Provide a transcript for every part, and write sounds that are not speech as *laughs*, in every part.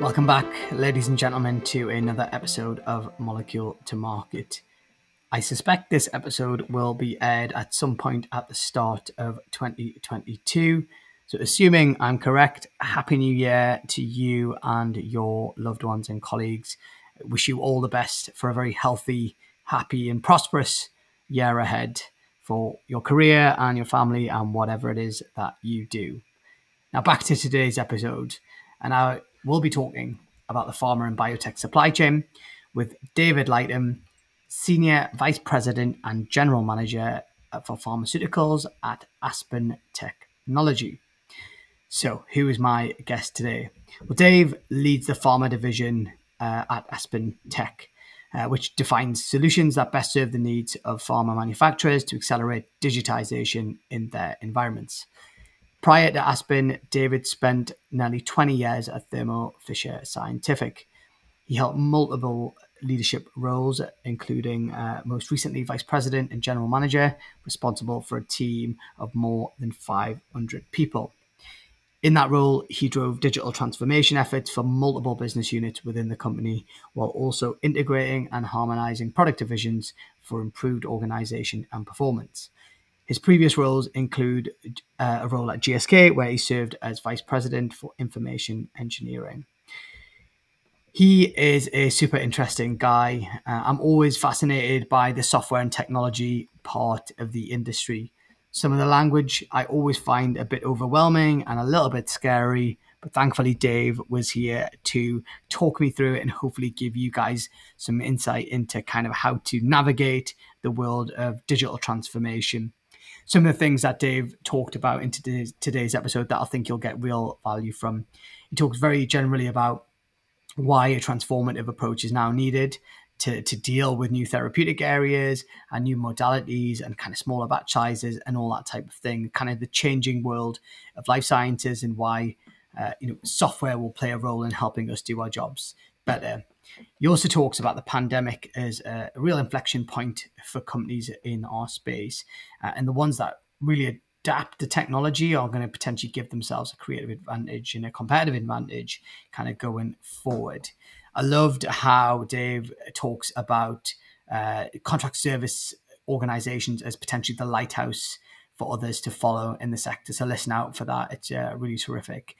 Welcome back, ladies and gentlemen, to another episode of Molecule to Market. I suspect this episode will be aired at some point at the start of 2022. So, assuming I'm correct, Happy New Year to you and your loved ones and colleagues. Wish you all the best for a very healthy, happy, and prosperous year ahead for your career and your family and whatever it is that you do. Now, back to today's episode. And I we'll be talking about the pharma and biotech supply chain with David Lightham, Senior Vice President and General Manager for Pharmaceuticals at Aspen Technology. So, who is my guest today? Well, Dave leads the pharma division uh, at Aspen Tech, uh, which defines solutions that best serve the needs of pharma manufacturers to accelerate digitization in their environments. Prior to Aspen, David spent nearly 20 years at Thermo Fisher Scientific. He held multiple leadership roles, including uh, most recently vice president and general manager, responsible for a team of more than 500 people. In that role, he drove digital transformation efforts for multiple business units within the company, while also integrating and harmonizing product divisions for improved organization and performance. His previous roles include uh, a role at GSK, where he served as Vice President for Information Engineering. He is a super interesting guy. Uh, I'm always fascinated by the software and technology part of the industry. Some of the language I always find a bit overwhelming and a little bit scary, but thankfully, Dave was here to talk me through it and hopefully give you guys some insight into kind of how to navigate the world of digital transformation some of the things that Dave talked about in today's, today's episode that I think you'll get real value from. He talks very generally about why a transformative approach is now needed to, to deal with new therapeutic areas and new modalities and kind of smaller batch sizes and all that type of thing. Kind of the changing world of life sciences and why uh, you know software will play a role in helping us do our jobs better. He also talks about the pandemic as a real inflection point for companies in our space, uh, and the ones that really adapt the technology are going to potentially give themselves a creative advantage and a competitive advantage kind of going forward. I loved how Dave talks about uh, contract service organizations as potentially the lighthouse for others to follow in the sector. So listen out for that. It's uh, really terrific.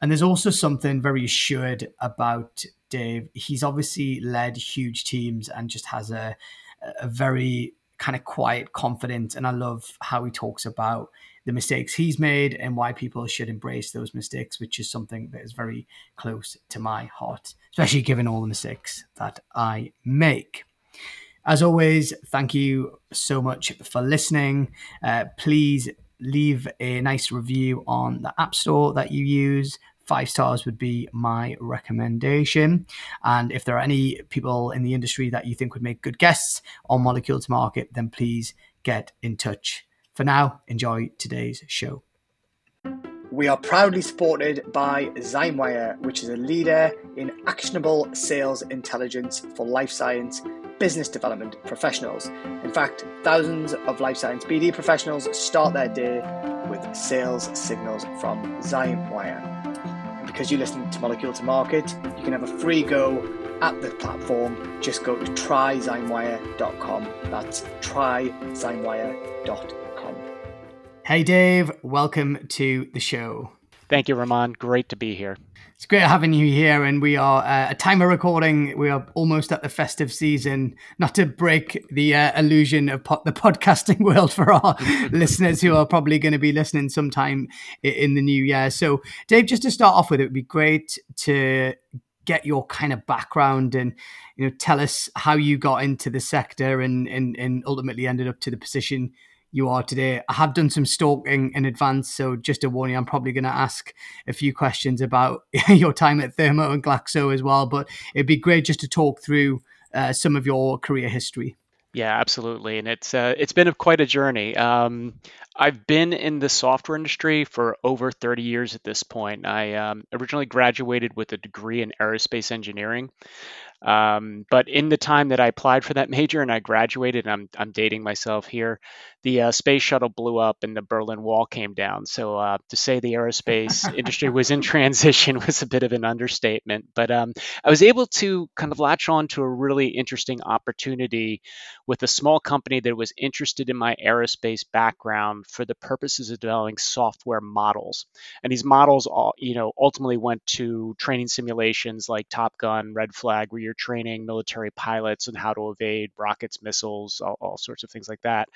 And there's also something very assured about Dave. He's obviously led huge teams and just has a, a very kind of quiet confidence. And I love how he talks about the mistakes he's made and why people should embrace those mistakes, which is something that is very close to my heart, especially given all the mistakes that I make. As always, thank you so much for listening. Uh, please leave a nice review on the App Store that you use. Five stars would be my recommendation. And if there are any people in the industry that you think would make good guests on Molecule to Market, then please get in touch. For now, enjoy today's show. We are proudly supported by Zymewire, which is a leader in actionable sales intelligence for life science business development professionals. In fact, thousands of life science BD professionals start their day with sales signals from Zymewire. And because you listen to Molecule to Market, you can have a free go at the platform. Just go to tryzymewire.com. That's tryzymewire.com. Hey, Dave, welcome to the show. Thank you, Raman. Great to be here. It's great having you here, and we are uh, a time of recording. We are almost at the festive season. Not to break the uh, illusion of po- the podcasting *laughs* world for our *laughs* listeners who are probably going to be listening sometime in the new year. So, Dave, just to start off with, it would be great to get your kind of background and you know tell us how you got into the sector and and, and ultimately ended up to the position you are today. I have done some stalking in advance, so just a warning, I'm probably going to ask a few questions about *laughs* your time at Thermo and Glaxo as well. But it'd be great just to talk through uh, some of your career history. Yeah, absolutely, and it's uh, it's been a, quite a journey. Um, I've been in the software industry for over 30 years at this point. I um, originally graduated with a degree in aerospace engineering. Um, but in the time that I applied for that major and I graduated, I'm I'm dating myself here. The uh, space shuttle blew up and the Berlin Wall came down. So uh, to say the aerospace industry was in *laughs* transition *laughs* was a bit of an understatement. But um, I was able to kind of latch on to a really interesting opportunity with a small company that was interested in my aerospace background for the purposes of developing software models. And these models, all you know, ultimately went to training simulations like Top Gun, Red Flag, where you're training military pilots on how to evade rockets, missiles, all, all sorts of things like that.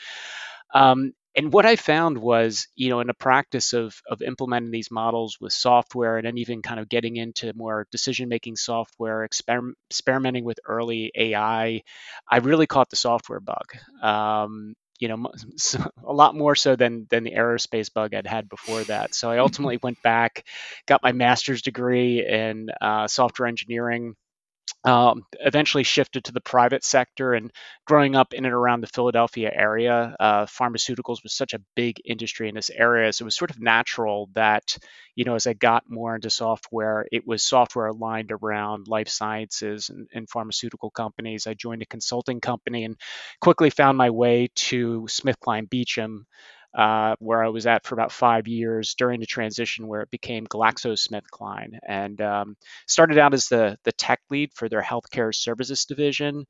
Um, and what I found was, you know, in the practice of of implementing these models with software, and then even kind of getting into more decision making software, exper- experimenting with early AI, I really caught the software bug. Um, you know, *laughs* a lot more so than than the aerospace bug I'd had before that. So I *laughs* ultimately went back, got my master's degree in uh, software engineering um, eventually shifted to the private sector and growing up in and around the Philadelphia area, uh, pharmaceuticals was such a big industry in this area. So it was sort of natural that, you know, as I got more into software, it was software aligned around life sciences and, and pharmaceutical companies. I joined a consulting company and quickly found my way to SmithKline Beecham, uh, where I was at for about five years during the transition where it became GlaxoSmithKline, and um, started out as the the tech lead for their healthcare services division.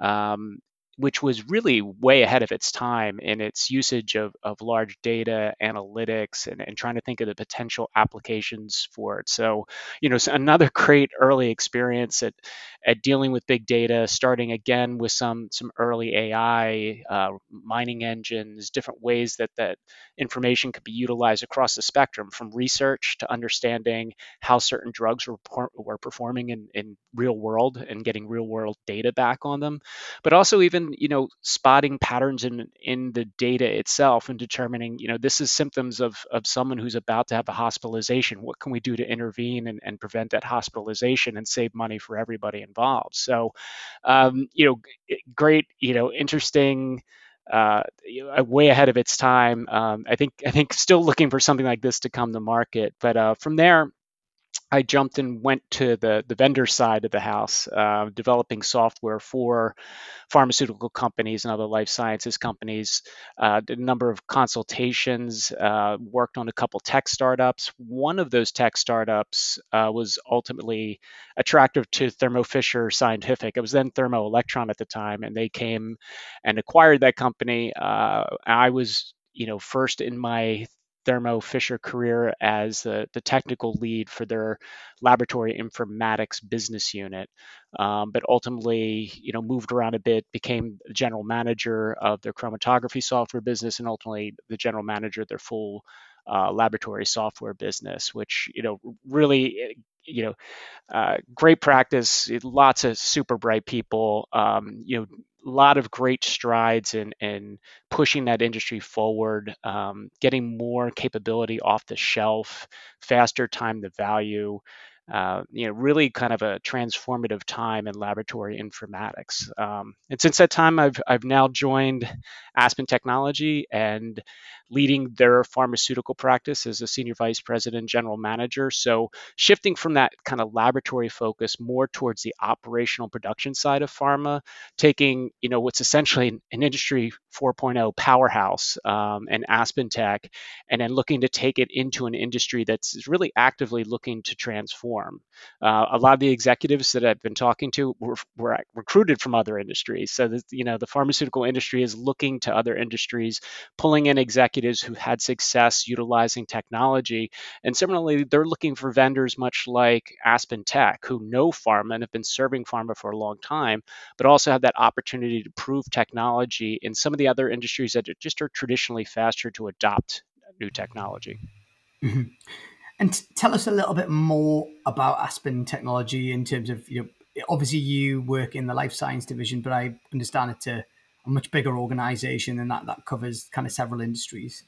Um, which was really way ahead of its time in its usage of, of large data analytics and, and trying to think of the potential applications for it. So, you know, another *laughs* great early experience at, at dealing with big data, starting again with some some early AI, uh, mining engines, different ways that that information could be utilized across the spectrum, from research to understanding how certain drugs were, were performing in, in real world and getting real world data back on them, but also even you know spotting patterns in in the data itself and determining you know this is symptoms of of someone who's about to have a hospitalization what can we do to intervene and, and prevent that hospitalization and save money for everybody involved so um, you know great you know interesting uh, way ahead of its time. Um, I think I think still looking for something like this to come to market. But uh, from there, I jumped and went to the the vendor side of the house, uh, developing software for pharmaceutical companies and other life sciences companies. Uh, did a number of consultations, uh, worked on a couple tech startups. One of those tech startups uh, was ultimately attractive to Thermo Fisher Scientific. It was then Thermo Electron at the time, and they came and acquired that company. Uh, I was you know first in my Thermo Fisher career as the, the technical lead for their laboratory informatics business unit, um, but ultimately, you know, moved around a bit, became general manager of their chromatography software business, and ultimately the general manager of their full uh, laboratory software business, which you know really you know uh, great practice, lots of super bright people, um, you know lot of great strides in, in pushing that industry forward, um, getting more capability off the shelf, faster time to value, uh, you know, really kind of a transformative time in laboratory informatics. Um, and since that time, I've, I've now joined Aspen Technology and leading their pharmaceutical practice as a senior vice president, general manager. So shifting from that kind of laboratory focus more towards the operational production side of pharma, taking, you know, what's essentially an, industry 4.0 powerhouse um, and Aspen Tech, and then looking to take it into an industry that's really actively looking to transform. Uh, a lot of the executives that I've been talking to were, were recruited from other industries. So, that, you know, the pharmaceutical industry is looking to other industries, pulling in executives who had success utilizing technology. And similarly, they're looking for vendors much like Aspen Tech, who know pharma and have been serving pharma for a long time, but also have that opportunity to prove technology in some of the other industries that just are traditionally faster to adopt new technology. Mm-hmm. And tell us a little bit more about Aspen Technology in terms of you know, obviously you work in the life science division, but I understand it's a, a much bigger organization and that that covers kind of several industries.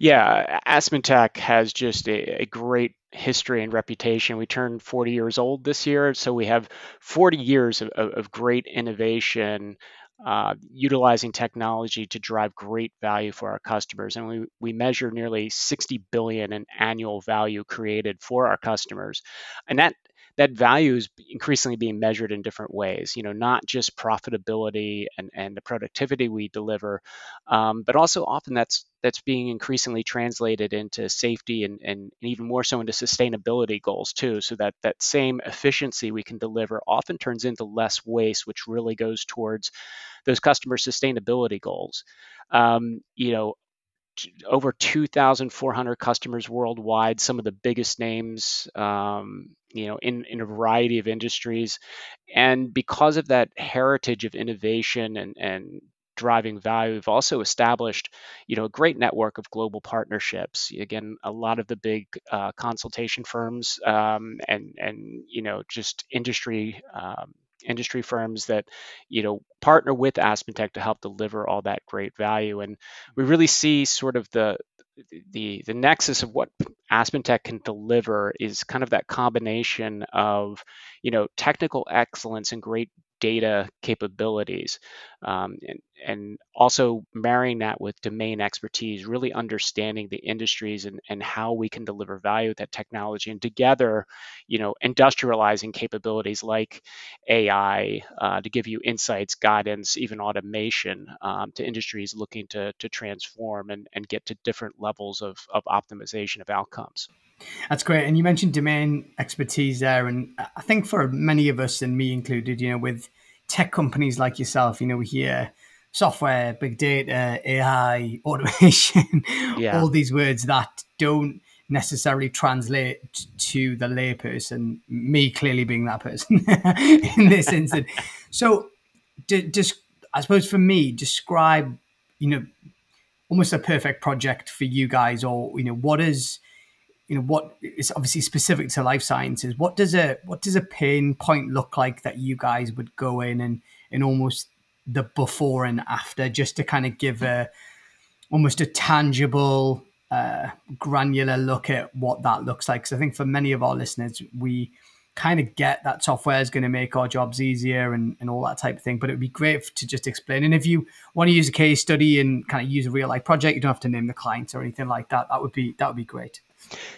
Yeah, Aspen Tech has just a, a, great history and reputation. We turned 40 years old this year, so we have 40 years of, of, of great innovation uh, utilizing technology to drive great value for our customers. And we, we measure nearly 60 billion in annual value created for our customers. And that that value is increasingly being measured in different ways. You know, not just profitability and, and the productivity we deliver, um, but also often that's that's being increasingly translated into safety and, and even more so into sustainability goals too. So that that same efficiency we can deliver often turns into less waste, which really goes towards those customer sustainability goals. Um, you know, over 2,400 customers worldwide, some of the biggest names, um, you know, in, in a variety of industries. And because of that heritage of innovation and, and driving value, we've also established, you know, a great network of global partnerships. Again, a lot of the big uh, consultation firms um, and, and, you know, just industry um, industry firms that you know partner with AspenTech to help deliver all that great value. And we really see sort of the the the nexus of what AspenTech can deliver is kind of that combination of you know technical excellence and great data capabilities, um, and, and also marrying that with domain expertise, really understanding the industries and, and how we can deliver value with that technology, and together, you know, industrializing capabilities like AI uh, to give you insights, guidance, even automation um, to industries looking to, to transform and, and get to different levels of, of optimization of outcomes. That's great. And you mentioned domain expertise there. And I think for many of us, and me included, you know, with tech companies like yourself, you know, we hear software, big data, AI, automation, *laughs* yeah. all these words that don't necessarily translate to the layperson, me clearly being that person *laughs* in this *laughs* instance. So, just, I suppose for me, describe, you know, almost a perfect project for you guys, or, you know, what is, you know what is obviously specific to life sciences what does a what does a pain point look like that you guys would go in and in almost the before and after just to kind of give a almost a tangible uh, granular look at what that looks like. Because i think for many of our listeners we kind of get that software is going to make our jobs easier and, and all that type of thing but it would be great to just explain. And if you want to use a case study and kind of use a real life project you don't have to name the client or anything like that that would be that would be great.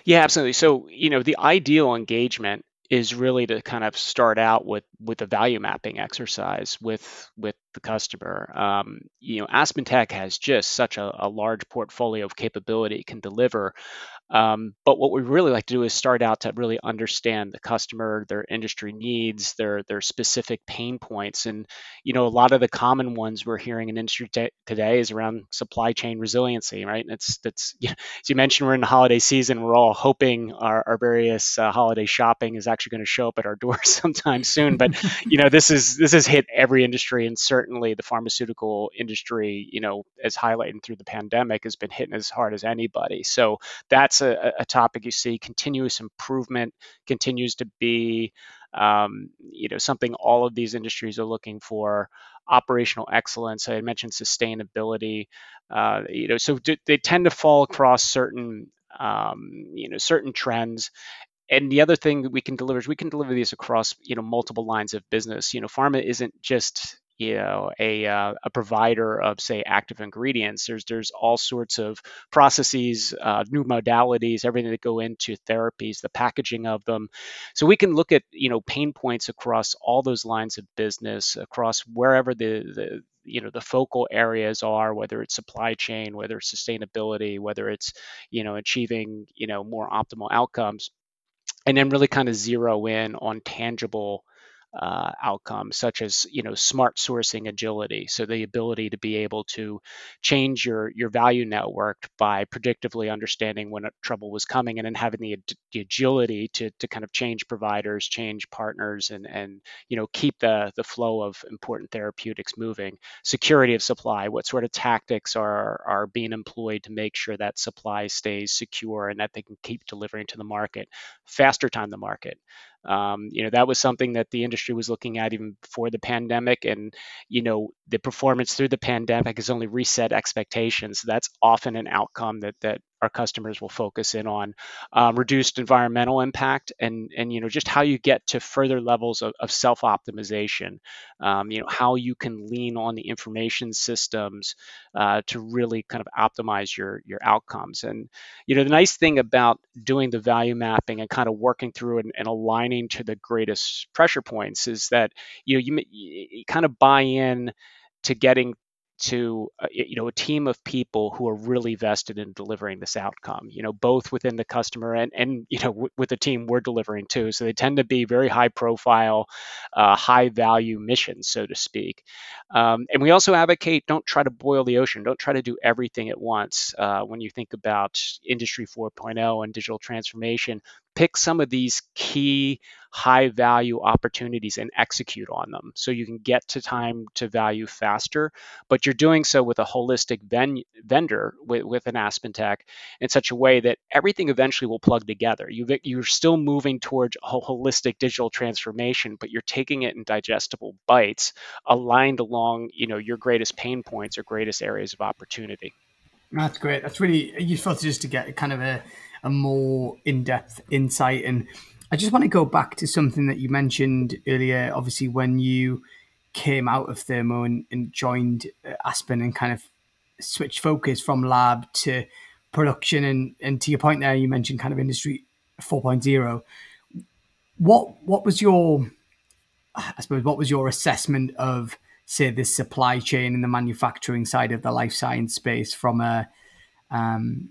Yeah, absolutely. So, you know, the ideal engagement is really to kind of start out with with a value mapping exercise with with the customer. Um, you know, AspenTech has just such a, a large portfolio of capability it can deliver um, but what we really like to do is start out to really understand the customer, their industry needs, their their specific pain points, and you know a lot of the common ones we're hearing in industry t- today is around supply chain resiliency, right? And it's that's you know, as you mentioned, we're in the holiday season. We're all hoping our, our various uh, holiday shopping is actually going to show up at our *laughs* doors sometime soon. But *laughs* you know this is this has hit every industry, and certainly the pharmaceutical industry, you know, as highlighted through the pandemic, has been hitting as hard as anybody. So that's that's a, a topic you see. Continuous improvement continues to be, um, you know, something all of these industries are looking for. Operational excellence. I mentioned sustainability. Uh, you know, so do, they tend to fall across certain, um, you know, certain trends and the other thing that we can deliver is we can deliver these across you know multiple lines of business you know pharma isn't just you know a uh, a provider of say active ingredients there's there's all sorts of processes uh, new modalities everything that go into therapies the packaging of them. So we can look at you know pain points across all those lines of business across wherever the the you know the focal areas are whether it's supply chain whether it's sustainability whether it's you know achieving you know more optimal outcomes and then really kind of zero in on tangible uh, outcomes, such as you know smart sourcing agility, so the ability to be able to change your your value network by predictively understanding when trouble was coming, and then having the, the agility to to kind of change providers, change partners, and and you know keep the the flow of important therapeutics moving. Security of supply, what sort of tactics are are being employed to make sure that supply stays secure and that they can keep delivering to the market, faster time to market. Um, you know, that was something that the industry was looking at even before the pandemic. And, you know, the performance through the pandemic has only reset expectations. That's often an outcome that that our customers will focus in on. Um, reduced environmental impact and and you know just how you get to further levels of, of self optimization. Um, you know how you can lean on the information systems uh, to really kind of optimize your your outcomes. And you know the nice thing about doing the value mapping and kind of working through and, and aligning to the greatest pressure points is that you know you, you kind of buy in to getting to uh, you know a team of people who are really vested in delivering this outcome you know both within the customer and and you know w- with the team we're delivering too so they tend to be very high profile uh, high value missions so to speak. Um, and we also advocate don't try to boil the ocean. Don't try to do everything at once uh, when you think about industry 4.0 and digital transformation pick some of these key high value opportunities and execute on them so you can get to time to value faster. But you're doing so with a holistic ven- vendor with, with an AspenTech in such a way that everything eventually will plug together. You, you're still moving towards a holistic digital transformation but you're taking it in digestible bites aligned along you know your greatest pain points or greatest areas of opportunity. That's great. That's really useful just to get kind of a a more in-depth insight. And I just want to go back to something that you mentioned earlier. Obviously, when you came out of Thermo and, and joined uh, Aspen and kind of switched focus from lab to production, and and to your point there, you mentioned kind of industry 4.0. What what was your I suppose what was your assessment of say the supply chain and the manufacturing side of the life science space from a um,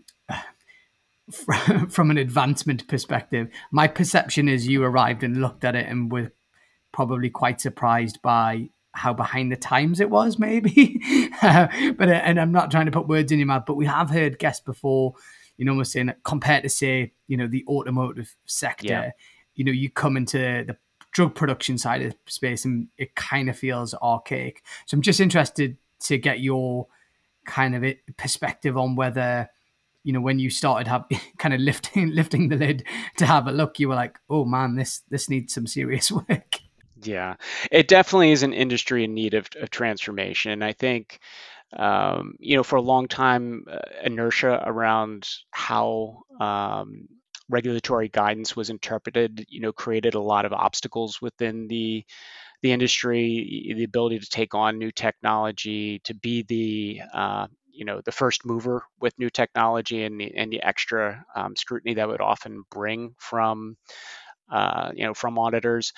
*laughs* from an advancement perspective, my perception is you arrived and looked at it and were probably quite surprised by how behind the times it was, maybe. *laughs* but and I'm not trying to put words in your mouth, but we have heard guests before, you know, we're saying that compared to say, you know, the automotive sector, yeah. you know, you come into the drug production side of space and it kind of feels archaic. So I'm just interested to get your kind of perspective on whether you know when you started have *laughs* kind of lifting *laughs* lifting the lid to have a look you were like oh man this this needs some serious *laughs* work. Yeah. It definitely is an industry in need of, of transformation. And i think um, you know for a long time uh, inertia around how um, regulatory guidance was interpreted you know created a lot of obstacles within the the industry the ability to take on new technology to be the uh, you know the first mover with new technology and the, and the extra um, scrutiny that would often bring from uh, you know from auditors.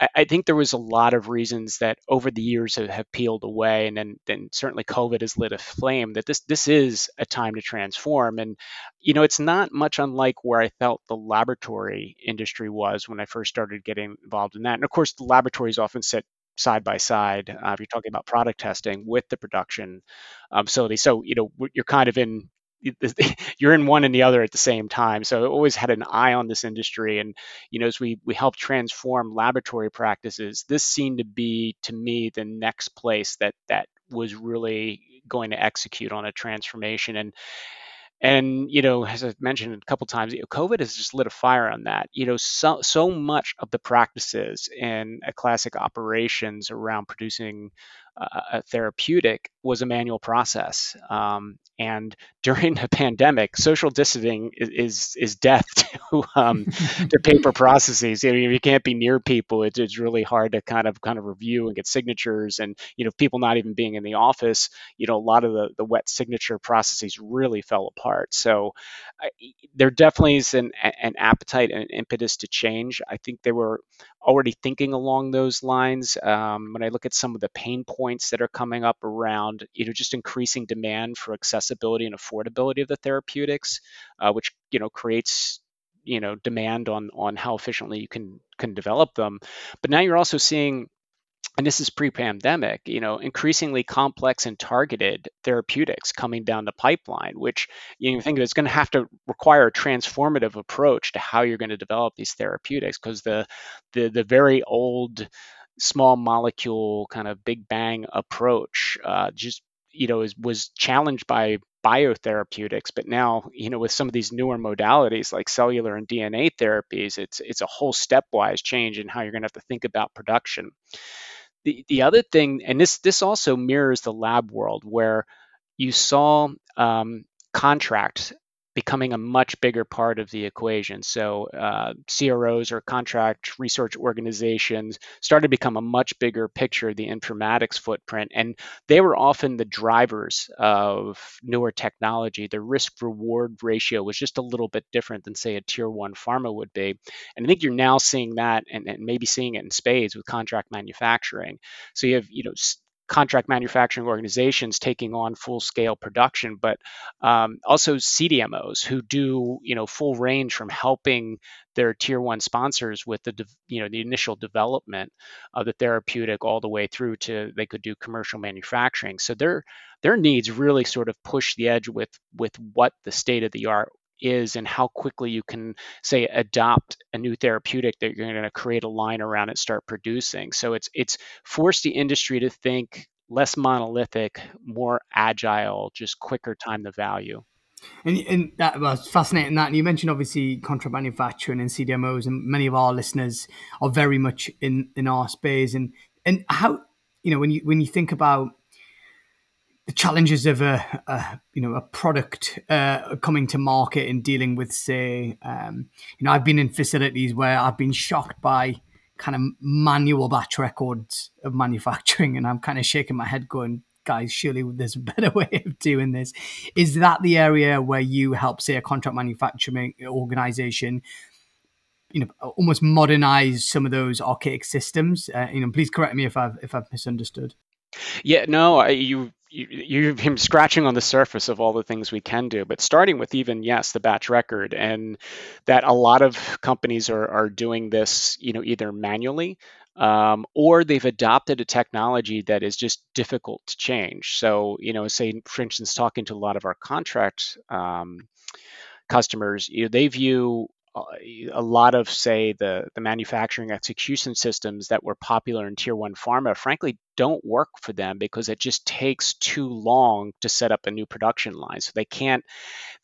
I, I, think there was a lot of reasons that over the years have, have peeled away and then, then certainly covid has lit a flame that this this is a time to transform. And you know it's not much unlike where i felt the laboratory industry was when i first started getting involved in that. And of course the laboratories often sit side by side uh, if you're talking about product testing with the production um, facility. So you know you're kind of in *laughs* you're in one and the other at the same time. So I always had an eye on this industry, and you know as we we help transform laboratory practices, this seemed to be to me the next place that that was really going to execute on a transformation and and you know as i've mentioned a couple times you know, covid has just lit a fire on that you know so so much of the practices in a classic operations around producing a therapeutic was a manual process. Um, and *laughs* during the pandemic, social distancing is is, is death *laughs* to um, to paper *laughs* processes. You, know, you can't be near people. It, it's really hard to kind of kind of review and get signatures. And you know, people not even being in the office, you know, a lot of the, the wet signature processes really fell apart. So I, there definitely is an, an appetite and an impetus to change. I think they were already thinking along those lines. Um, when I look at some of the pain points that are coming up around, you know, just increasing demand for accessibility and affordability of the therapeutics, uh, which you know creates you know demand on on how efficiently you can can develop them. But now you're also seeing and this is pre-pandemic, you know, increasingly complex and targeted therapeutics coming down the pipeline, which you think of it's going to have to require a transformative approach to how you're going to develop these therapeutics, because the, the the very old small molecule kind of big bang approach uh, just you know is, was challenged by biotherapeutics. But now you know with some of these newer modalities like cellular and dna therapies it's it's a whole stepwise change in how you're going to have to think about production the, the other thing, and this this also mirrors the lab world where you saw um, contracts becoming a much bigger part of the equation. So uh, CROs or contract research organizations started to become a much bigger picture of the informatics footprint, and they were often the drivers of newer technology. The risk reward ratio was just a little bit different than say a tier one pharma would be, and I think you're now seeing that, and, and maybe seeing it in spades with contract manufacturing. So you have you know contract manufacturing organizations taking on full scale production, but um, also CDMOs who do you know full range from helping their tier one sponsors with the you know the initial development of the therapeutic all the way through to they could do commercial manufacturing. So their their needs really sort of push the edge with with what the state of the art is and how quickly you can say adopt a new therapeutic that you're going to create a line around and start producing so it's it's forced the industry to think less monolithic more agile just quicker time to value and, and that was fascinating. That and you mentioned obviously contract manufacturing and CDMOs, and many of our listeners are very much in in our space. And and how you know when you when you think about the challenges of a, a, you know a product uh, coming to market and dealing with say um, you know I've been in facilities where I've been shocked by kind of manual batch records of manufacturing and I'm kind of shaking my head going guys surely there's a better *laughs* way of doing this. Is that the area where you help say a contract manufacturing organization you know almost modernize some of those archaic systems? Uh, you know please correct me if I've if I've misunderstood. Yeah, no, you you, have been scratching on the surface of all the things we can do, but starting with even yes, the batch record, and that a lot of companies are are doing this, you know, either manually um, or they've adopted a technology that is just difficult to change. So, you know, say for instance, talking to a lot of our contract um, customers, you know, they view a lot of say the the manufacturing execution systems that were popular in tier 1 pharma frankly don't work for them because it just takes too long to set up a new production line. So they can't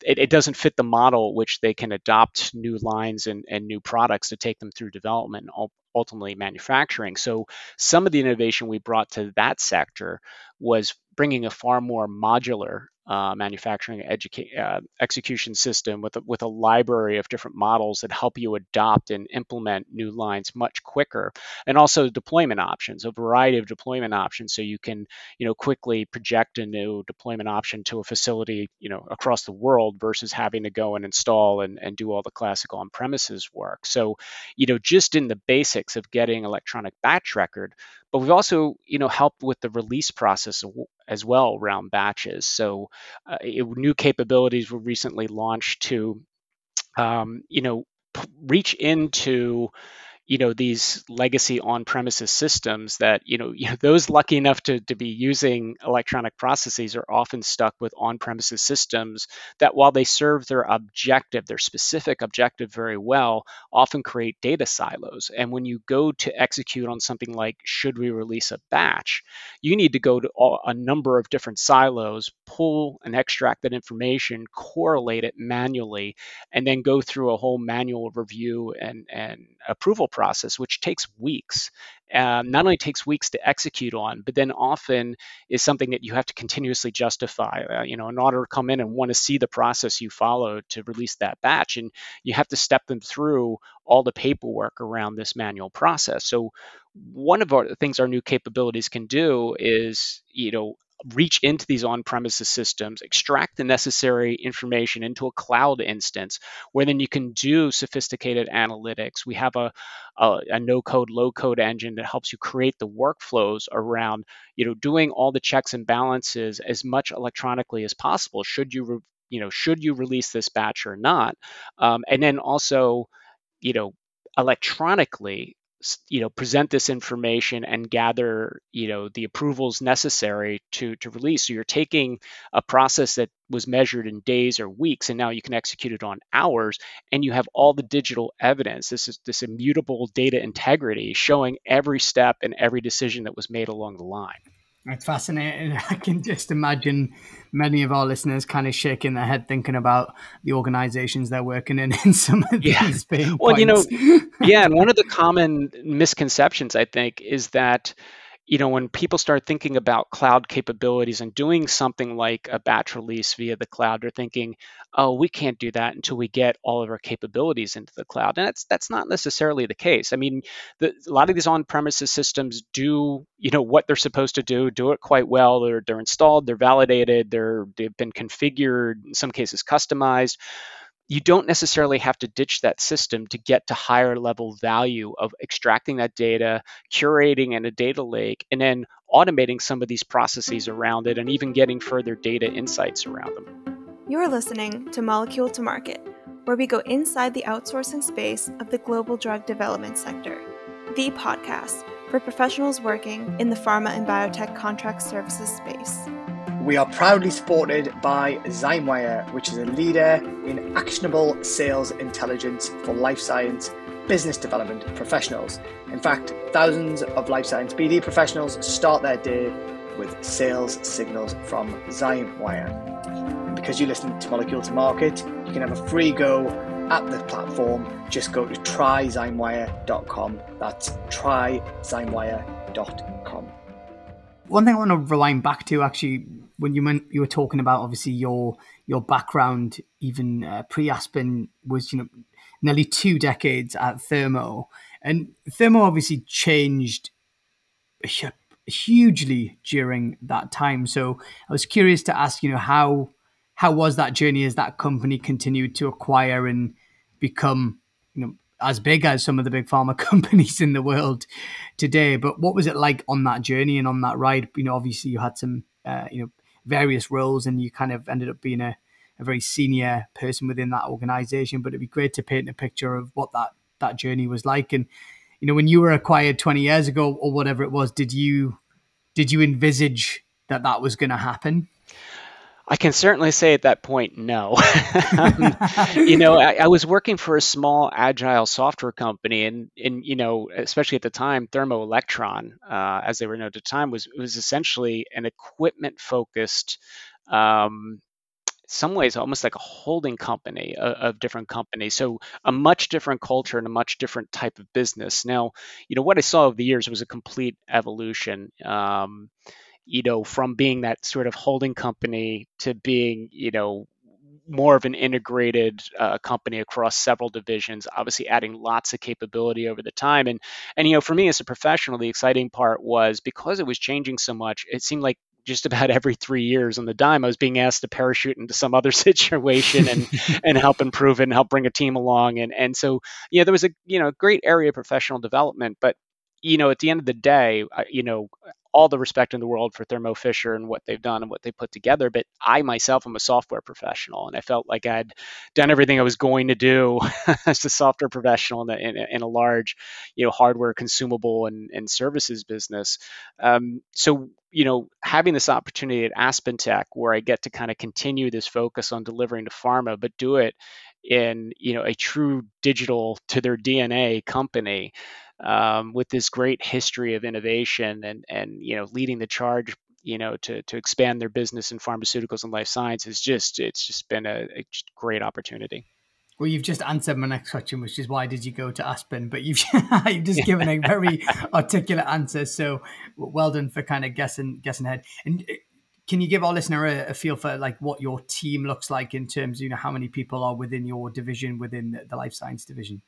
it, it doesn't fit the model which they can adopt new lines and, and new products to take them through development and ultimately manufacturing. So some of the innovation we brought to that sector was bringing a far more modular uh, manufacturing educa- uh, execution system with a, with a library of different models that help you adopt and implement new lines much quicker, and also deployment options, a variety of deployment options, so you can you know quickly project a new deployment option to a facility you know across the world versus having to go and install and, and do all the classic on-premises work. So you know just in the basics of getting electronic batch record, but we've also you know helped with the release process as well around batches. So uh, it, new capabilities were recently launched to um, you know reach into you know these legacy on-premises systems that you know, *laughs* you know those lucky enough to, to be using electronic processes are often stuck with on-premises systems that while they serve their objective their specific objective very well often create data silos. And when you go to execute on something like should we release a batch? you need to go to a number of different silos pull and extract that information correlate it manually and then go through a whole manual review and, and approval process, which takes weeks. Um, not only takes weeks to execute on, but then often is something that you have to continuously justify. Uh, you know, an auditor come in and want to see the process you followed to release that batch, and you have to step them through all the paperwork around this manual process. So one of our, things our new capabilities can do is, you know, reach into these on-premises systems, extract the necessary information into a cloud instance, where then you can do sophisticated analytics. We have a, a, a no-code, low-code engine that helps you create the workflows around, you know, doing all the checks and balances as much electronically as possible. Should you, re, you know, should you release this batch or not? Um, and then also, you know, electronically you know present this information and gather you know the approvals necessary to to release. So you're taking a process that was measured in days or weeks and now you can execute it on hours and you have all the digital evidence. This is this immutable data integrity showing every step and every decision that was made along the line it's fascinating. *laughs* I can just imagine many of our listeners kind of shaking their head thinking about the organizations they're working in *laughs* in some of yeah. these pain Well, points. you know, *laughs* yeah, and one of the common misconceptions I think is that you know, when people start thinking about cloud capabilities and doing something like a batch release via the cloud, they're thinking, oh, we can't do that until we get all of our capabilities into the cloud. And that's that's not necessarily the case. I mean, the, a lot of these on-premises systems do, you know, what they're supposed to do, do it quite well. They're they're installed, they're validated, they're they've been configured, in some cases customized you don't necessarily have to ditch that system to get to higher level value of extracting that data, curating in a data lake, and then automating some of these processes mm-hmm. around it and even getting further data insights around them. You're listening to Molecule to Market, where we go inside the outsourcing space of the global drug development sector, the podcast for professionals working in the pharma and biotech contract services space. We are proudly supported by Zymewire, which is a leader in actionable sales intelligence for life science business development professionals. In fact, thousands of life science BD professionals start their day with sales signals from Zymewire. And because you listen to Molecule to Market, you can have a free go at the platform. Just go to tryzymewire.com. That's tryzymewire.com. One thing I want to rewind back to actually when you meant you were talking about obviously your your background even uh, pre Aspen was you know nearly two decades at Thermo, and Thermo obviously changed hugely during that time. So I was curious to ask, you know, how how was that journey as that company continued to acquire and become you know as big as some of the big pharma *laughs* companies in the world today. But what was it like on that journey and on that ride? You know, obviously you had some uh, you know various roles and you kind of ended up being a, a very senior person within that organization. But it'd be great to paint a picture of what that that journey was like. And you know, when you were acquired 20 years ago or whatever it was, did you did you envisage that that was going to happen? I can certainly say at that point, no. *laughs* um, you know, I, I, was working for a small agile software company, and and you know, especially at the time, Thermo Electron, uh, as they were known at the time, was was essentially an equipment focused. Um, some ways almost like a holding company of, of, different companies so a much different culture and a much different type of business now you know what i saw over the years was a complete evolution um, you know, from being that sort of holding company to being, you know, more of an integrated uh, company across several divisions obviously adding lots of capability over the time and and you know for me as a professional the exciting part was because it was changing so much it seemed like just about every three years on the dime, I was being asked to parachute into some other *laughs* situation and *laughs* and help improve it and help bring a team along. And and so yeah, there was a you know great area of professional development, but you know at the end of the day, you know all the respect in the world for Thermo Fisher and what they've done and what they put together. But I myself am a software professional, and I felt like I'd done everything I was going to do *laughs* as a software professional in a, in a, in a large, you know, hardware, consumable, and, and services business. Um, so you know, having this opportunity at AspenTech where I get to kind of continue this focus on delivering to pharma, but do it in you know a true digital to their DNA company um, with this great history of innovation and and you know leading the charge you know to to expand their business in pharmaceuticals and life sciences just it's just been a, a great opportunity well, you've just answered my next question, which is why did you go to Aspen? But you've *laughs* you've just *laughs* given a very articulate answer. So well done for kind of guessing guessing ahead. And uh, can you give our listener a, a, feel for like what your team looks like in terms of you know how many people are within your division within the, the life science division?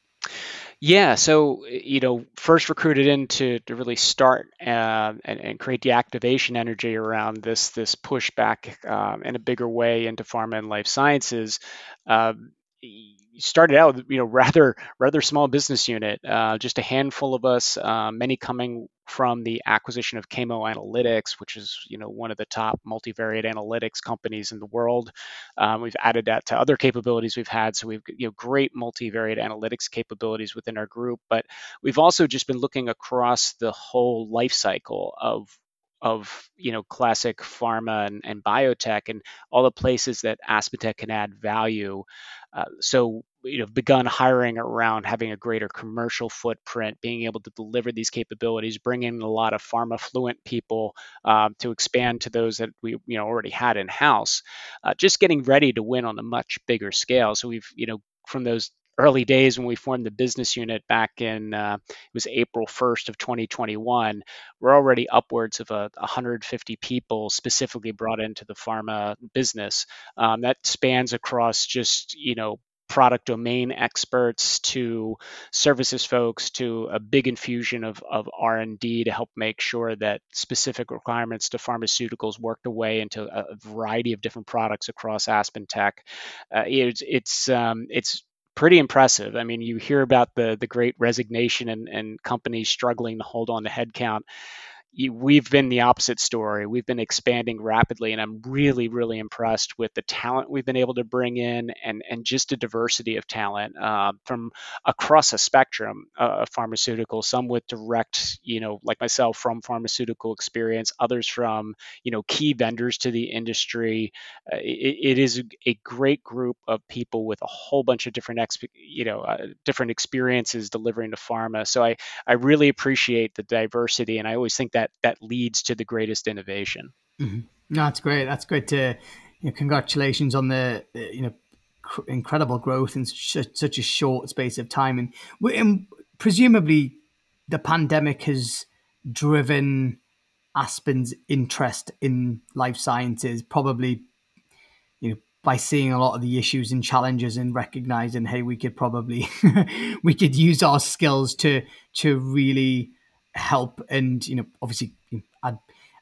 Yeah, so you know, first recruited in to, to really start uh, and, and create the activation energy around this this pushback um, in a bigger way into pharma and life sciences. Uh, started out, you know, *laughs* rather rather small business unit, uh, just a handful of us, uh, many coming from the acquisition of Camo Analytics, which is you know one of the top multivariate analytics companies in the world. Um, we've added that to other capabilities we've had, so we've you know great multivariate analytics capabilities within our group. But we've also just been looking across the whole life cycle of of you know classic pharma and, and biotech and all the places that AspenTech can add value. Uh, so you know begun hiring around having a greater commercial footprint, being able to deliver these capabilities, bring in a lot of pharma fluent people um, to expand to those that we you know already had in house. Uh, just getting ready to win on a much bigger scale. So we've you know from those early days when we formed the business unit back in uh, it was April 1st of 2021, we're already upwards of a 150 people specifically brought into the pharma business. Um, that spans across just you know product domain experts to services folks to a big infusion of, of r&d to help make sure that specific requirements to pharmaceuticals worked away into a variety of different products across aspen tech uh, it's it's um, it's pretty impressive. I mean, you hear about the the great resignation and, and companies struggling to hold on to headcount we've been the opposite story. We've been expanding rapidly, and I'm really, really impressed with the talent we've been able to bring in, and and just a diversity of talent uh, from across a spectrum uh, of pharmaceuticals. Some with direct, you know, like myself, from pharmaceutical experience. Others from, you know, key vendors to the industry. Uh, it, it is a great group of people with a whole bunch of different, exp- you know, uh, different experiences delivering to pharma. So I I really appreciate the diversity, and I always think that that that leads to the greatest innovation. Mm-hmm. No, that's great. That's great to you know, congratulations on the you know cr- incredible growth in such, such, a short space of time, and, and presumably the pandemic has driven Aspen's interest in life sciences, probably you know by seeing a lot of the issues and challenges and recognizing hey we could probably *laughs* we could use our skills to to really help and you know obviously add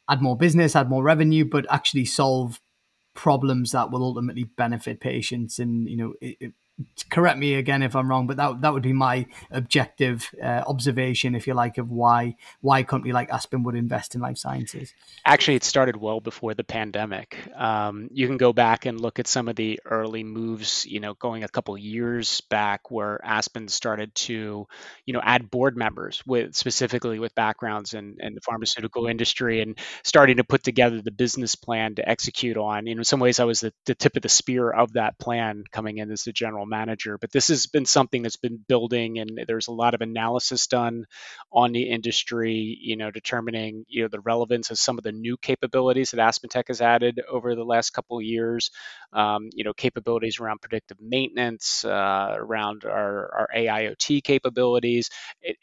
add more business, add more revenue, but actually solve problems that will ultimately benefit patients. And you know, it, it, correct me again if I'm wrong, but that that would be my objective uh, observation, if you like, of why why a company like Aspen would invest in life sciences. Actually, it started well before the pandemic. Um, you can go back and look at some of the early moves, you know, going a couple years back, where Aspen started to, you know, add board members with specifically with backgrounds in, in the pharmaceutical industry and starting to put together the business plan to execute on. You know, in some ways, I was the, the tip of the spear of that plan coming in as the general general manager. But this has been something that's been building, and there's a lot of analysis done on the industry, you know, determining you know the relevance of some of the new capabilities that AspenTech has added over the last couple of years. Um, you know, capabilities around predictive maintenance, uh, around our, our AIoT capabilities,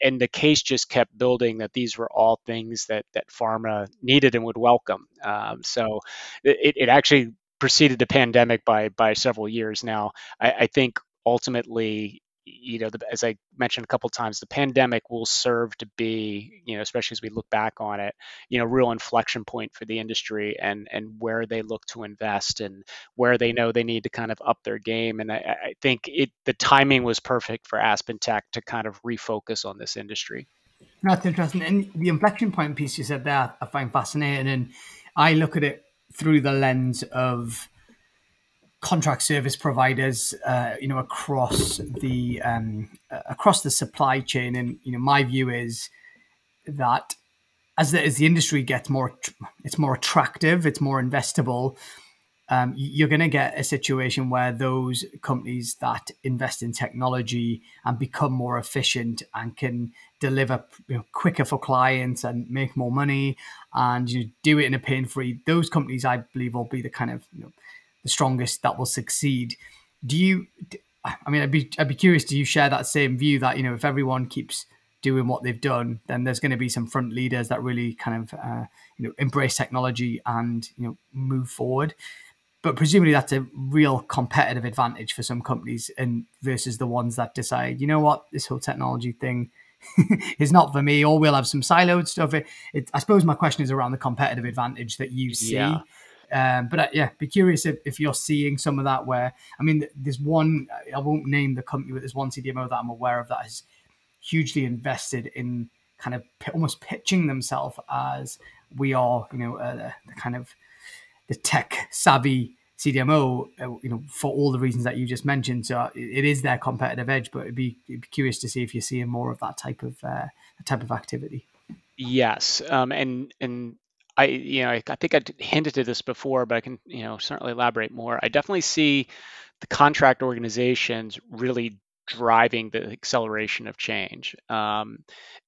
and the case just kept building that these were all things that that pharma needed and would welcome. Um, so it, it actually preceded the pandemic by by several years now. I, I think ultimately you know, the, as I mentioned a couple times, the pandemic will serve to be, you know, especially as we look back on it, you know, real inflection point for the industry and and where they look to invest and where they know they need to kind of up their game. And I, I think it the timing was perfect for Aspen Tech to kind of refocus on this industry. That's interesting. And the inflection point piece you said there, I find fascinating. And I look at it through the lens of contract service providers, uh, you know, across the um, across the supply chain. And you know, my view is that as the, as the industry gets more, it's more attractive, it's more investable um, you're going to get a situation where those companies that invest in technology and become more efficient and can deliver you know, quicker for clients and make more money and you do it in a pain free, those companies I believe will be the kind of you know, the strongest that will succeed. Do you? I mean, I'd be I'd be curious. Do you share that same view that you know if everyone keeps doing what they've done, then there's going to be some front leaders that really kind of uh, you know embrace technology and you know move forward but presumably that's a real competitive advantage for some companies and versus the ones that decide you know what this whole technology thing *laughs* is not for me or we'll have some siloed stuff it, it, i suppose my question is around the competitive advantage that you see yeah. Um, but uh, yeah, be curious if, if you're seeing some of that. Where I mean, there's one I won't name the company, but there's one CDMO that I'm aware of that has hugely invested in kind of p- almost pitching themselves as we are, you know, uh, the kind of the tech savvy CDMO, uh, you know, for all the reasons that you just mentioned. So it is their competitive edge, but it'd be, it'd be curious to see if you're seeing more of that type of uh, type of activity. Yes, um, and and I, you know, I, I think I hinted to this before, but I can, you know, certainly elaborate more. I definitely see the contract organizations really driving the acceleration of change. Um,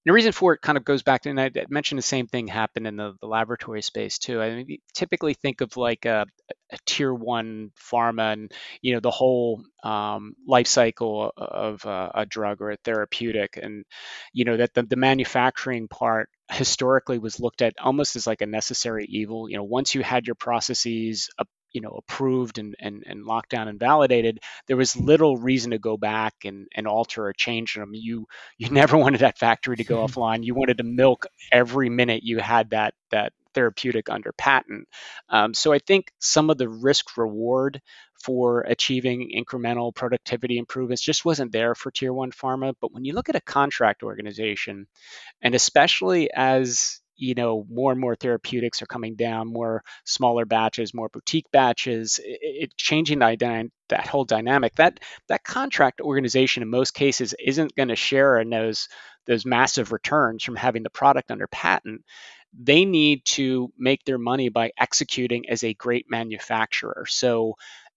the reason for it kind of goes back to, and I mentioned the same thing happened in the, the laboratory space too. I mean, typically think of like a, a, tier one pharma and you know the whole um, life cycle of a drug or a therapeutic, and you know that the, the manufacturing part historically was looked at almost as like a necessary evil. You know, once you had your processes you know approved and, and, and locked down and validated there was little reason to go back and, and alter or change them. You you *laughs* never wanted that factory to go *laughs* offline. You wanted to milk every minute you had that that therapeutic under patent. Um, so i think some of the risk reward for achieving incremental productivity improvements just wasn't there for tier one pharma. But when you look at a contract organization and especially as you know more and more therapeutics are coming down more smaller batches more boutique batches it, it changing that, that whole dynamic. That that contract organization in most cases isn't going to share in those those massive returns from having the product under patent. They need to make their money by executing as a great manufacturer. So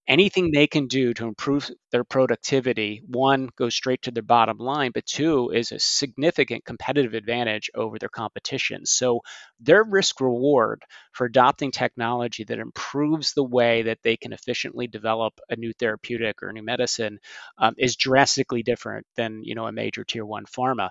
anything they can do to improve their productivity, one, goes straight to their bottom line, but two, is a significant competitive advantage over their competition. So their risk reward for adopting technology that improves the way that they can efficiently develop a new therapeutic or a new medicine um, is drastically different than you know a major tier one pharma.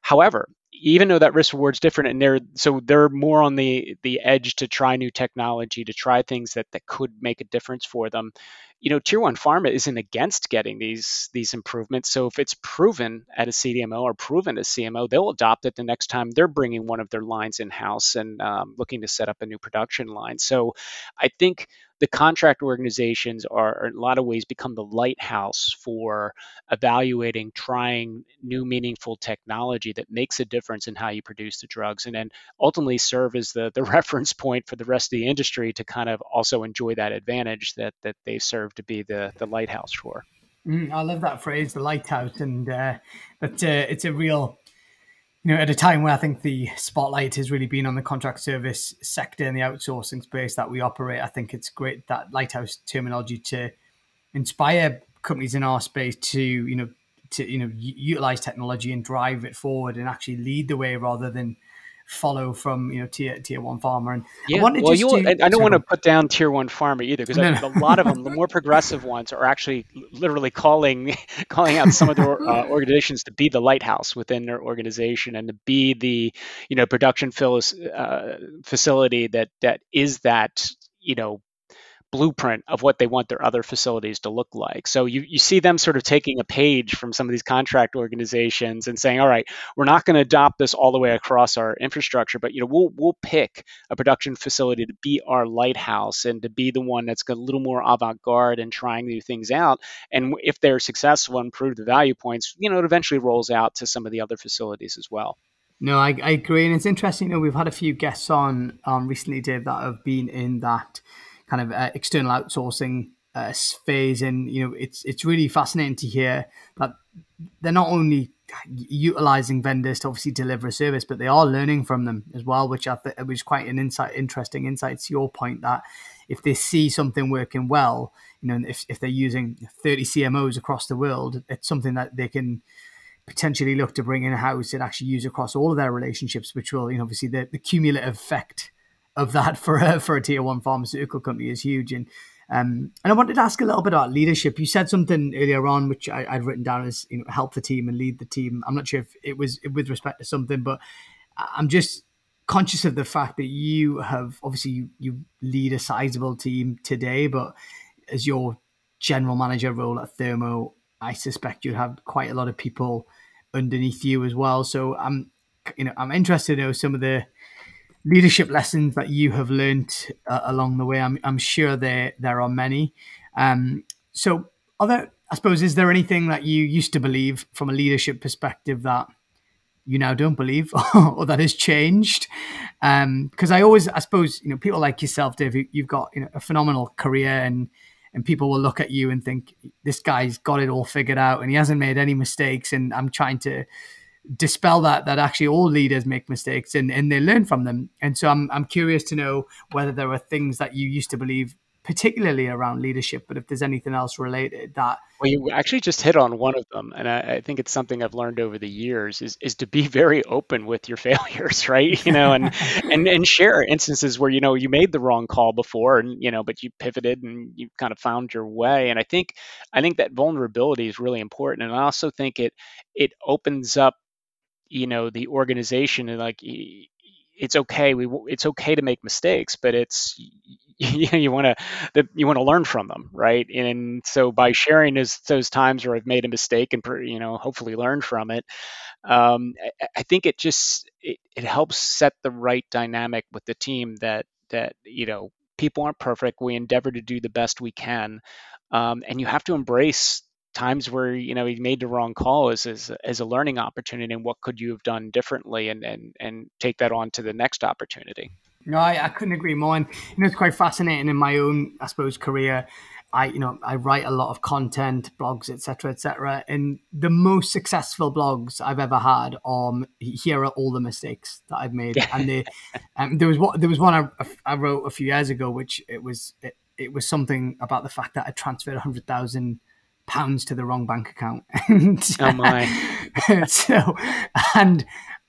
However, even though that risk reward is different and they're so they're more on the the edge to try new technology to try things that that could make a difference for them. You know tier one pharma isn't against getting these these improvements so if it's proven at a cdmo or proven at cmo they'll adopt it the next time they're bringing one of their lines in house and um, looking to set up a new production line. So i think the contract organizations are, in a lot of ways become the lighthouse for evaluating trying new meaningful technology that makes a difference in how you produce the drugs and then ultimately serve as the, the *laughs* reference point for the rest of the industry to kind of also enjoy that advantage that that they serve to be the the lighthouse for. Mm, i love that phrase the lighthouse and uh, that uh, it's a real you know, at a time where I think the spotlight has really been on the contract service sector and the outsourcing space that we operate, I think it's great that lighthouse terminology to inspire companies in our space to, you know, to you know utilize technology and drive it forward and actually lead the way rather than follow from you know tier tier one pharma. And yeah, I well, you, to, I don't want to put down tier one pharma either because no, no. a lot of them, the more *laughs* progressive ones, are actually literally calling *laughs* calling out some of the uh, *laughs* organizations to be the lighthouse within their organization and to be the you know production uh, facility that that is that you know blueprint of what they want their other facilities to look like. So you, you see them sort of taking a page from some of these contract organizations and saying, all right, we're not going to adopt this all the way across our infrastructure, but you know, we'll we'll pick a production facility to be our lighthouse and to be the one that's got a little more avant-garde and trying new things out. And if they're successful and prove the value points, you know, it eventually rolls out to some of the other facilities as well. No, I, I agree, and it's interesting. You know, we've had a few guests on um, recently, Dave, that have been in that kind of uh, external outsourcing uh, phase, and you know it's it's really fascinating to hear that they're not only utilizing vendors to obviously deliver a service, but they are learning from them as well, which I think was quite an insight, interesting insight to your point that if they see something working well, you know, if, if they're using 30 CMOs across the world, it's something that they can potentially look to bring in house and actually use across all of their relationships, which will, you know, obviously the, the cumulative effect of that for a, for a tier one pharmaceutical company is huge. And um, and I wanted to ask a little bit about leadership. You said something earlier on, which I, would written down as you know help the team and lead the team. I'm not sure if it was with respect to something, but I'm just conscious of the fact that you have obviously you, you lead a sizable team today, but as your general manager role at Thermo, I suspect you have quite a lot of people underneath you as well. So I'm you know I'm interested to know some of the leadership lessons that you have learned uh, along the way. I'm, I'm sure there there are many. Um, so, are there? I suppose is there anything that you used to believe from a leadership perspective that you now don't believe, *laughs* or that has changed? Because um, I always, I suppose, you know, people like yourself, Dave, you've got you know a phenomenal career and. And people will look at you and think this guy's got it all figured out, and he hasn't made any mistakes. And I'm trying to, dispel that that actually all leaders make mistakes and, and they learn from them. And so I'm I'm curious to know whether there are things that you used to believe particularly around leadership, but if there's anything else related that. Well, you actually just hit on one of them, and I, I, think it's something I've learned over the years is is to be *laughs* very open with your failures, *laughs* right? You know, and *laughs* and and share instances where you know you made the wrong call before, and you know, but you pivoted and you kind of found your way. And I think I think that vulnerability is really important, and I also think it it opens up, you know, the organization and like it's okay. We it's okay to make mistakes, but it's *laughs* you, know, you want to you want to learn from them, right? And so by sharing those those times where I've made a mistake and you know hopefully learn from it, um, I, I, think it just it, it helps set the right dynamic with the team that that you know people aren't perfect. We endeavor to do the best we can, um, and you have to embrace times where you know he made the wrong call as, as as a learning opportunity and what could you have done differently and and and take that on to the next opportunity no I, I couldn't agree more and you know it's quite fascinating in my own i suppose career I, you know, I write a lot of content, blogs, etc., etc. And the most successful blogs I've ever had um here are all the mistakes that I've made. *laughs* and they, um, there was what there was one I, I wrote a few years ago, which it was it, it was something about the fact that I transferred hundred thousand pounds to the wrong bank account. *laughs* and, oh my! *laughs* so, and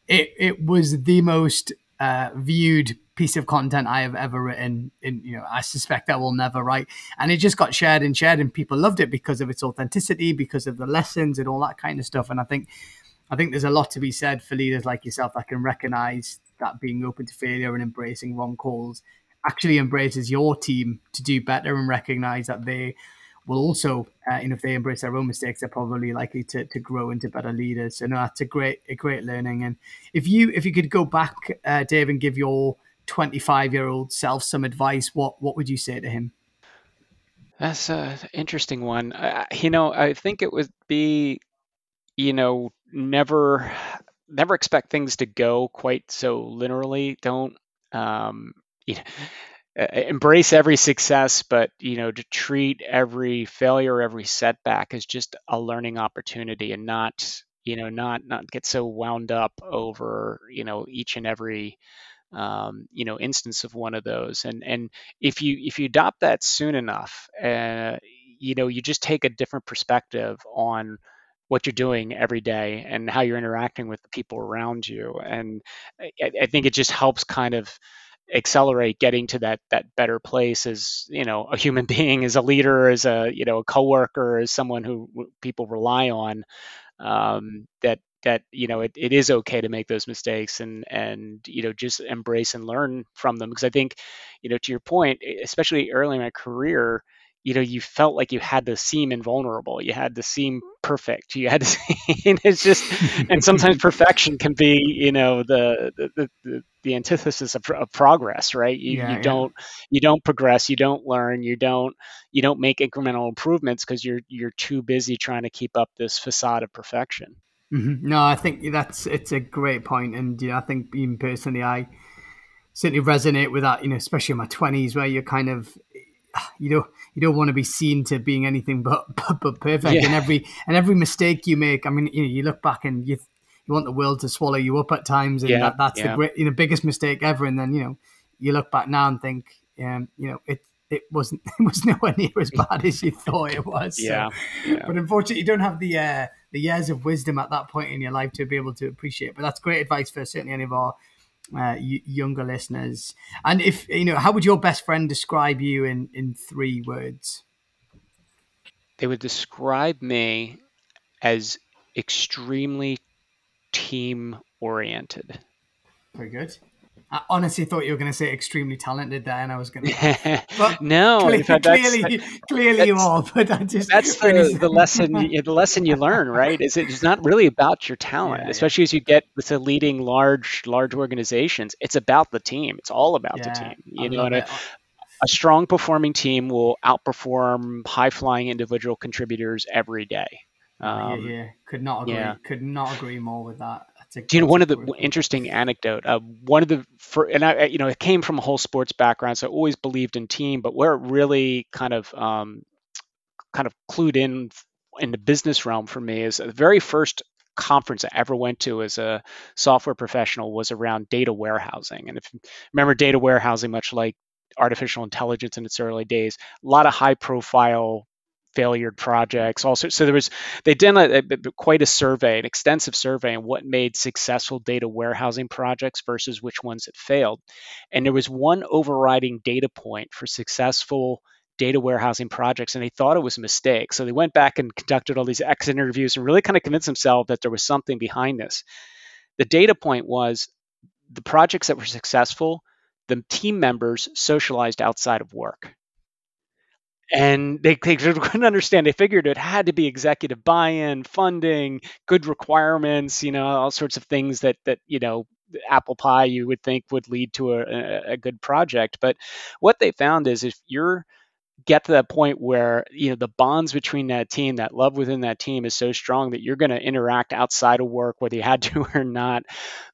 it it was the most uh, viewed piece of content I have ever written. In you know, I suspect I will never write. And it just got shared and shared, and people loved it because of its authenticity, because of the lessons and all that kind of stuff. And I think, I think there's a lot to be said for leaders like yourself that can recognize that being open to failure and embracing wrong calls actually embraces your team to do better and recognize that they will also, uh, you know, if they embrace their own mistakes, they're probably likely to, to grow into better leaders. So no, that's a great a great learning. And if you if you could go back, uh, Dave, and give your 25 year old self some advice, what what would you say to him? That's an interesting one. Uh, you know, I think it would be, you know, never never expect things to go quite so linearly. Don't um, you know, embrace every success, but you know, to treat every failure, every setback as just a learning opportunity, and not you know, not not get so wound up over you know each and every um, you know instance of one of those. And and if you if you adopt that soon enough, uh, you know, you just take a different perspective on what you're doing every day and how you're interacting with the people around you. And I, I think it just helps kind of accelerate getting to that that better place as you know a human *laughs* being as a leader as a you know a coworker as someone who people rely on um, that that you know it, it is okay to make those mistakes and and you know just embrace and learn from them. Because i think you know to your point especially early in my career you know you felt like you had to seem invulnerable you had to seem perfect you had to *laughs* seem, it's just and sometimes *laughs* perfection can be you know the the, the, the antithesis of, of, progress right? You, yeah, you don't you don't progress you don't learn you don't you don't make incremental improvements because you're you're too busy trying to keep up this facade of perfection. Mm-hmm. no i think that's it's a great point and you know, i think even personally i certainly resonate with that you know especially in my 20s where you're kind of you don't you don't want to be seen to being anything but *laughs* but, but perfect yeah. and every and every mistake you make i mean you know you look back and you you want the world to swallow you up at times and yeah, that, that's yeah. the great you know biggest mistake ever and then you know you look back now and think um you know it it wasn't *laughs* it was nowhere near as *laughs* bad as you thought it was yeah, yeah. but unfortunately you don't have the uh the years of wisdom at that point in your life to be able to appreciate but that's great advice for certainly any of our uh, younger listeners. And if you know, how would your best friend describe you in in three words? They would describe me as extremely team oriented. Very good. I honestly thought you were going to say extremely talented there, and I was going *laughs* *laughs* to. But no, clearly, *laughs* fact, clearly, clearly you are. But I just that's the, the lesson. You, the lesson you learn, right? Is it's not really about your talent, yeah, especially yeah. as you get with the leading large large organizations. It's about the team. It's all about yeah, the team. You I know, and a, a strong performing team will outperform high flying individual contributors every day. Um, yeah, yeah, could not agree. Could not agree more with that. Do you know one of the interesting anecdote? Uh, one of the for, and I you know it came from a whole sports background, so I always believed in team. But where it really kind of um, kind of clued in in the business realm for me is the very first conference I ever went to as a software professional was around data warehousing. And if you remember data warehousing, much like artificial intelligence in its early days. A lot of high profile failure projects. Also so there was they did a, a, quite a survey an extensive survey on what made successful data warehousing projects versus which ones had failed. And there was one overriding data point for successful data warehousing projects and they thought it was a mistake. So they went back and conducted all these exit interviews and really kind of convinced themselves that there was something behind this. The data point was the projects that were successful the team members socialized outside of work and they, they *laughs* couldn't understand. They figured it had to be executive buy-in, funding, good requirements, you know, all sorts of things that that you know apple pie you would think would lead to a, a good project. But what they found is if you're get to that point where you know the bonds between that team that love within that team is so strong that you're going to interact outside of work whether you had to *laughs* or not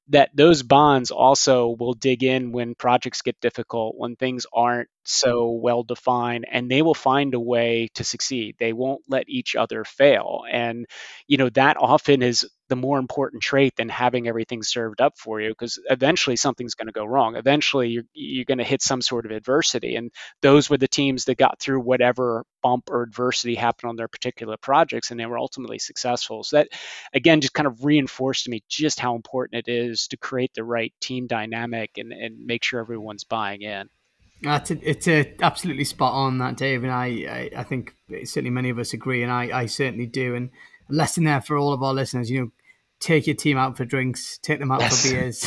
that those bonds also will dig in when projects get difficult when things aren't so well defined and they will find a way to succeed. They won't let each other fail. And you know that often is the more important trait than having everything served up for you because eventually something's going to go wrong eventually you're, you're going to hit some sort of adversity and those were the teams that got through whatever bump or adversity happened on their particular projects and they were ultimately successful so that again just kind of reinforced to me just how important it is to create the right team dynamic and, and make sure everyone's buying in that's a, it's a, absolutely spot on that, Dave, and I, I, I think certainly many of us agree, and I, I certainly do. And a lesson there for all of our listeners, you know, take your team out for drinks, take them out yes. for *laughs* beers.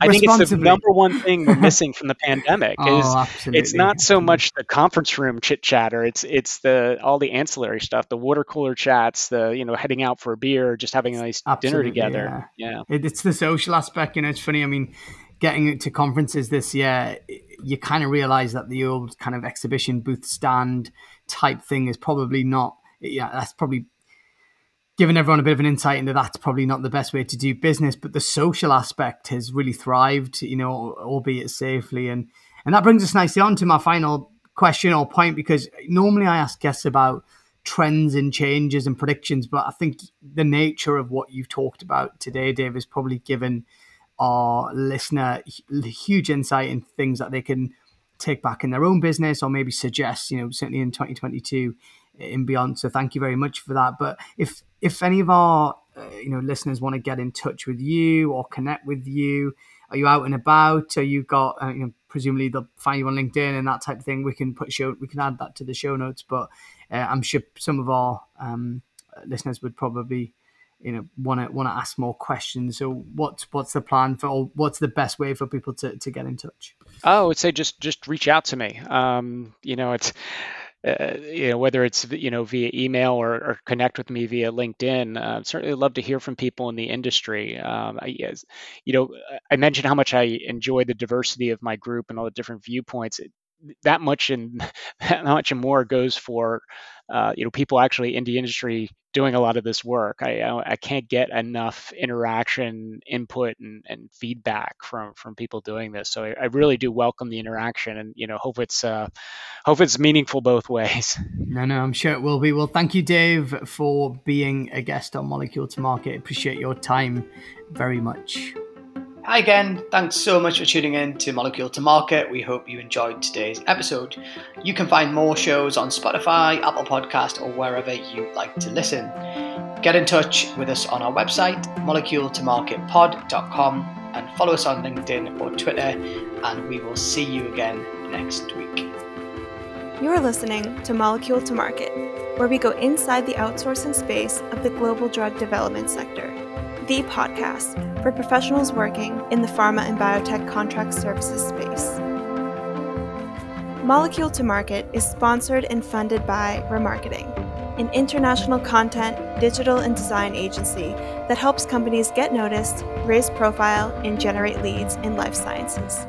I think it's the number one thing we're *laughs* missing from the pandemic. oh, is absolutely. It's not so much the conference room chit chatter. It's it's the all the ancillary stuff, the water cooler chats, the you know heading out for a beer, just having a nice absolutely, dinner together. Yeah, yeah. It, it's the social aspect. You know, it's funny. I mean, getting to conferences this year, you kind of realize that the old kind of exhibition booth stand type thing is probably not. Yeah, that's probably given everyone a bit of an insight into that's probably not the best way to do business, but the social aspect has really thrived, you know, albeit safely. And and that brings us nicely on to my final question or point, because normally I ask guests about trends and changes and predictions, but I think the nature of what you've talked about today, Dave, has probably given our listener huge insight in things that they can take back in their own business or maybe suggest, you know, certainly in 2022 and beyond. So thank you very much for that. But if if any of our uh, you know listeners want to get in touch with you or connect with you, are you out and about? Are you got uh, you know presumably they'll find you on LinkedIn and that type of thing. We can put show we can add that to the show notes. But uh, I'm sure some of our um, listeners would probably you know want to want to ask more questions so what's what's the plan for or what's the best way for people to, to get in touch oh i would say just just reach out to me um, you know it's uh, you know, whether it's you know via email or, or connect with me via LinkedIn. Uh, certainly love to hear from people in the industry. Um, I, you know, I mentioned how much I enjoy the diversity of my group and all the different viewpoints. That much and *laughs* that much and more goes for uh, you know people actually in the industry doing a lot of this work. I I can't get enough interaction, input, and, and feedback from from people doing this. So I, I really do welcome the interaction, and you know hope it's uh, hope it's meaningful both ways. *laughs* No, no, I'm sure it will be. Well, thank you, Dave, for being a guest on Molecule to Market. Appreciate your time very much. Hi again, thanks so much for tuning in to Molecule to Market. We hope you enjoyed today's episode. You can find more shows on Spotify, Apple Podcast, or wherever you like to listen. Get in touch with us on our website, moleculetomarketpod.com, and follow us on LinkedIn or Twitter, and we will see you again next week. You're listening to Molecule to Market, where we go inside the outsourcing space of the global drug development sector the podcast for professionals working in the pharma and biotech contract services space. Molecule to Market is sponsored and funded by Ramarketing, an international content, digital, and design agency that helps companies get noticed, raise profile, and generate leads in life sciences.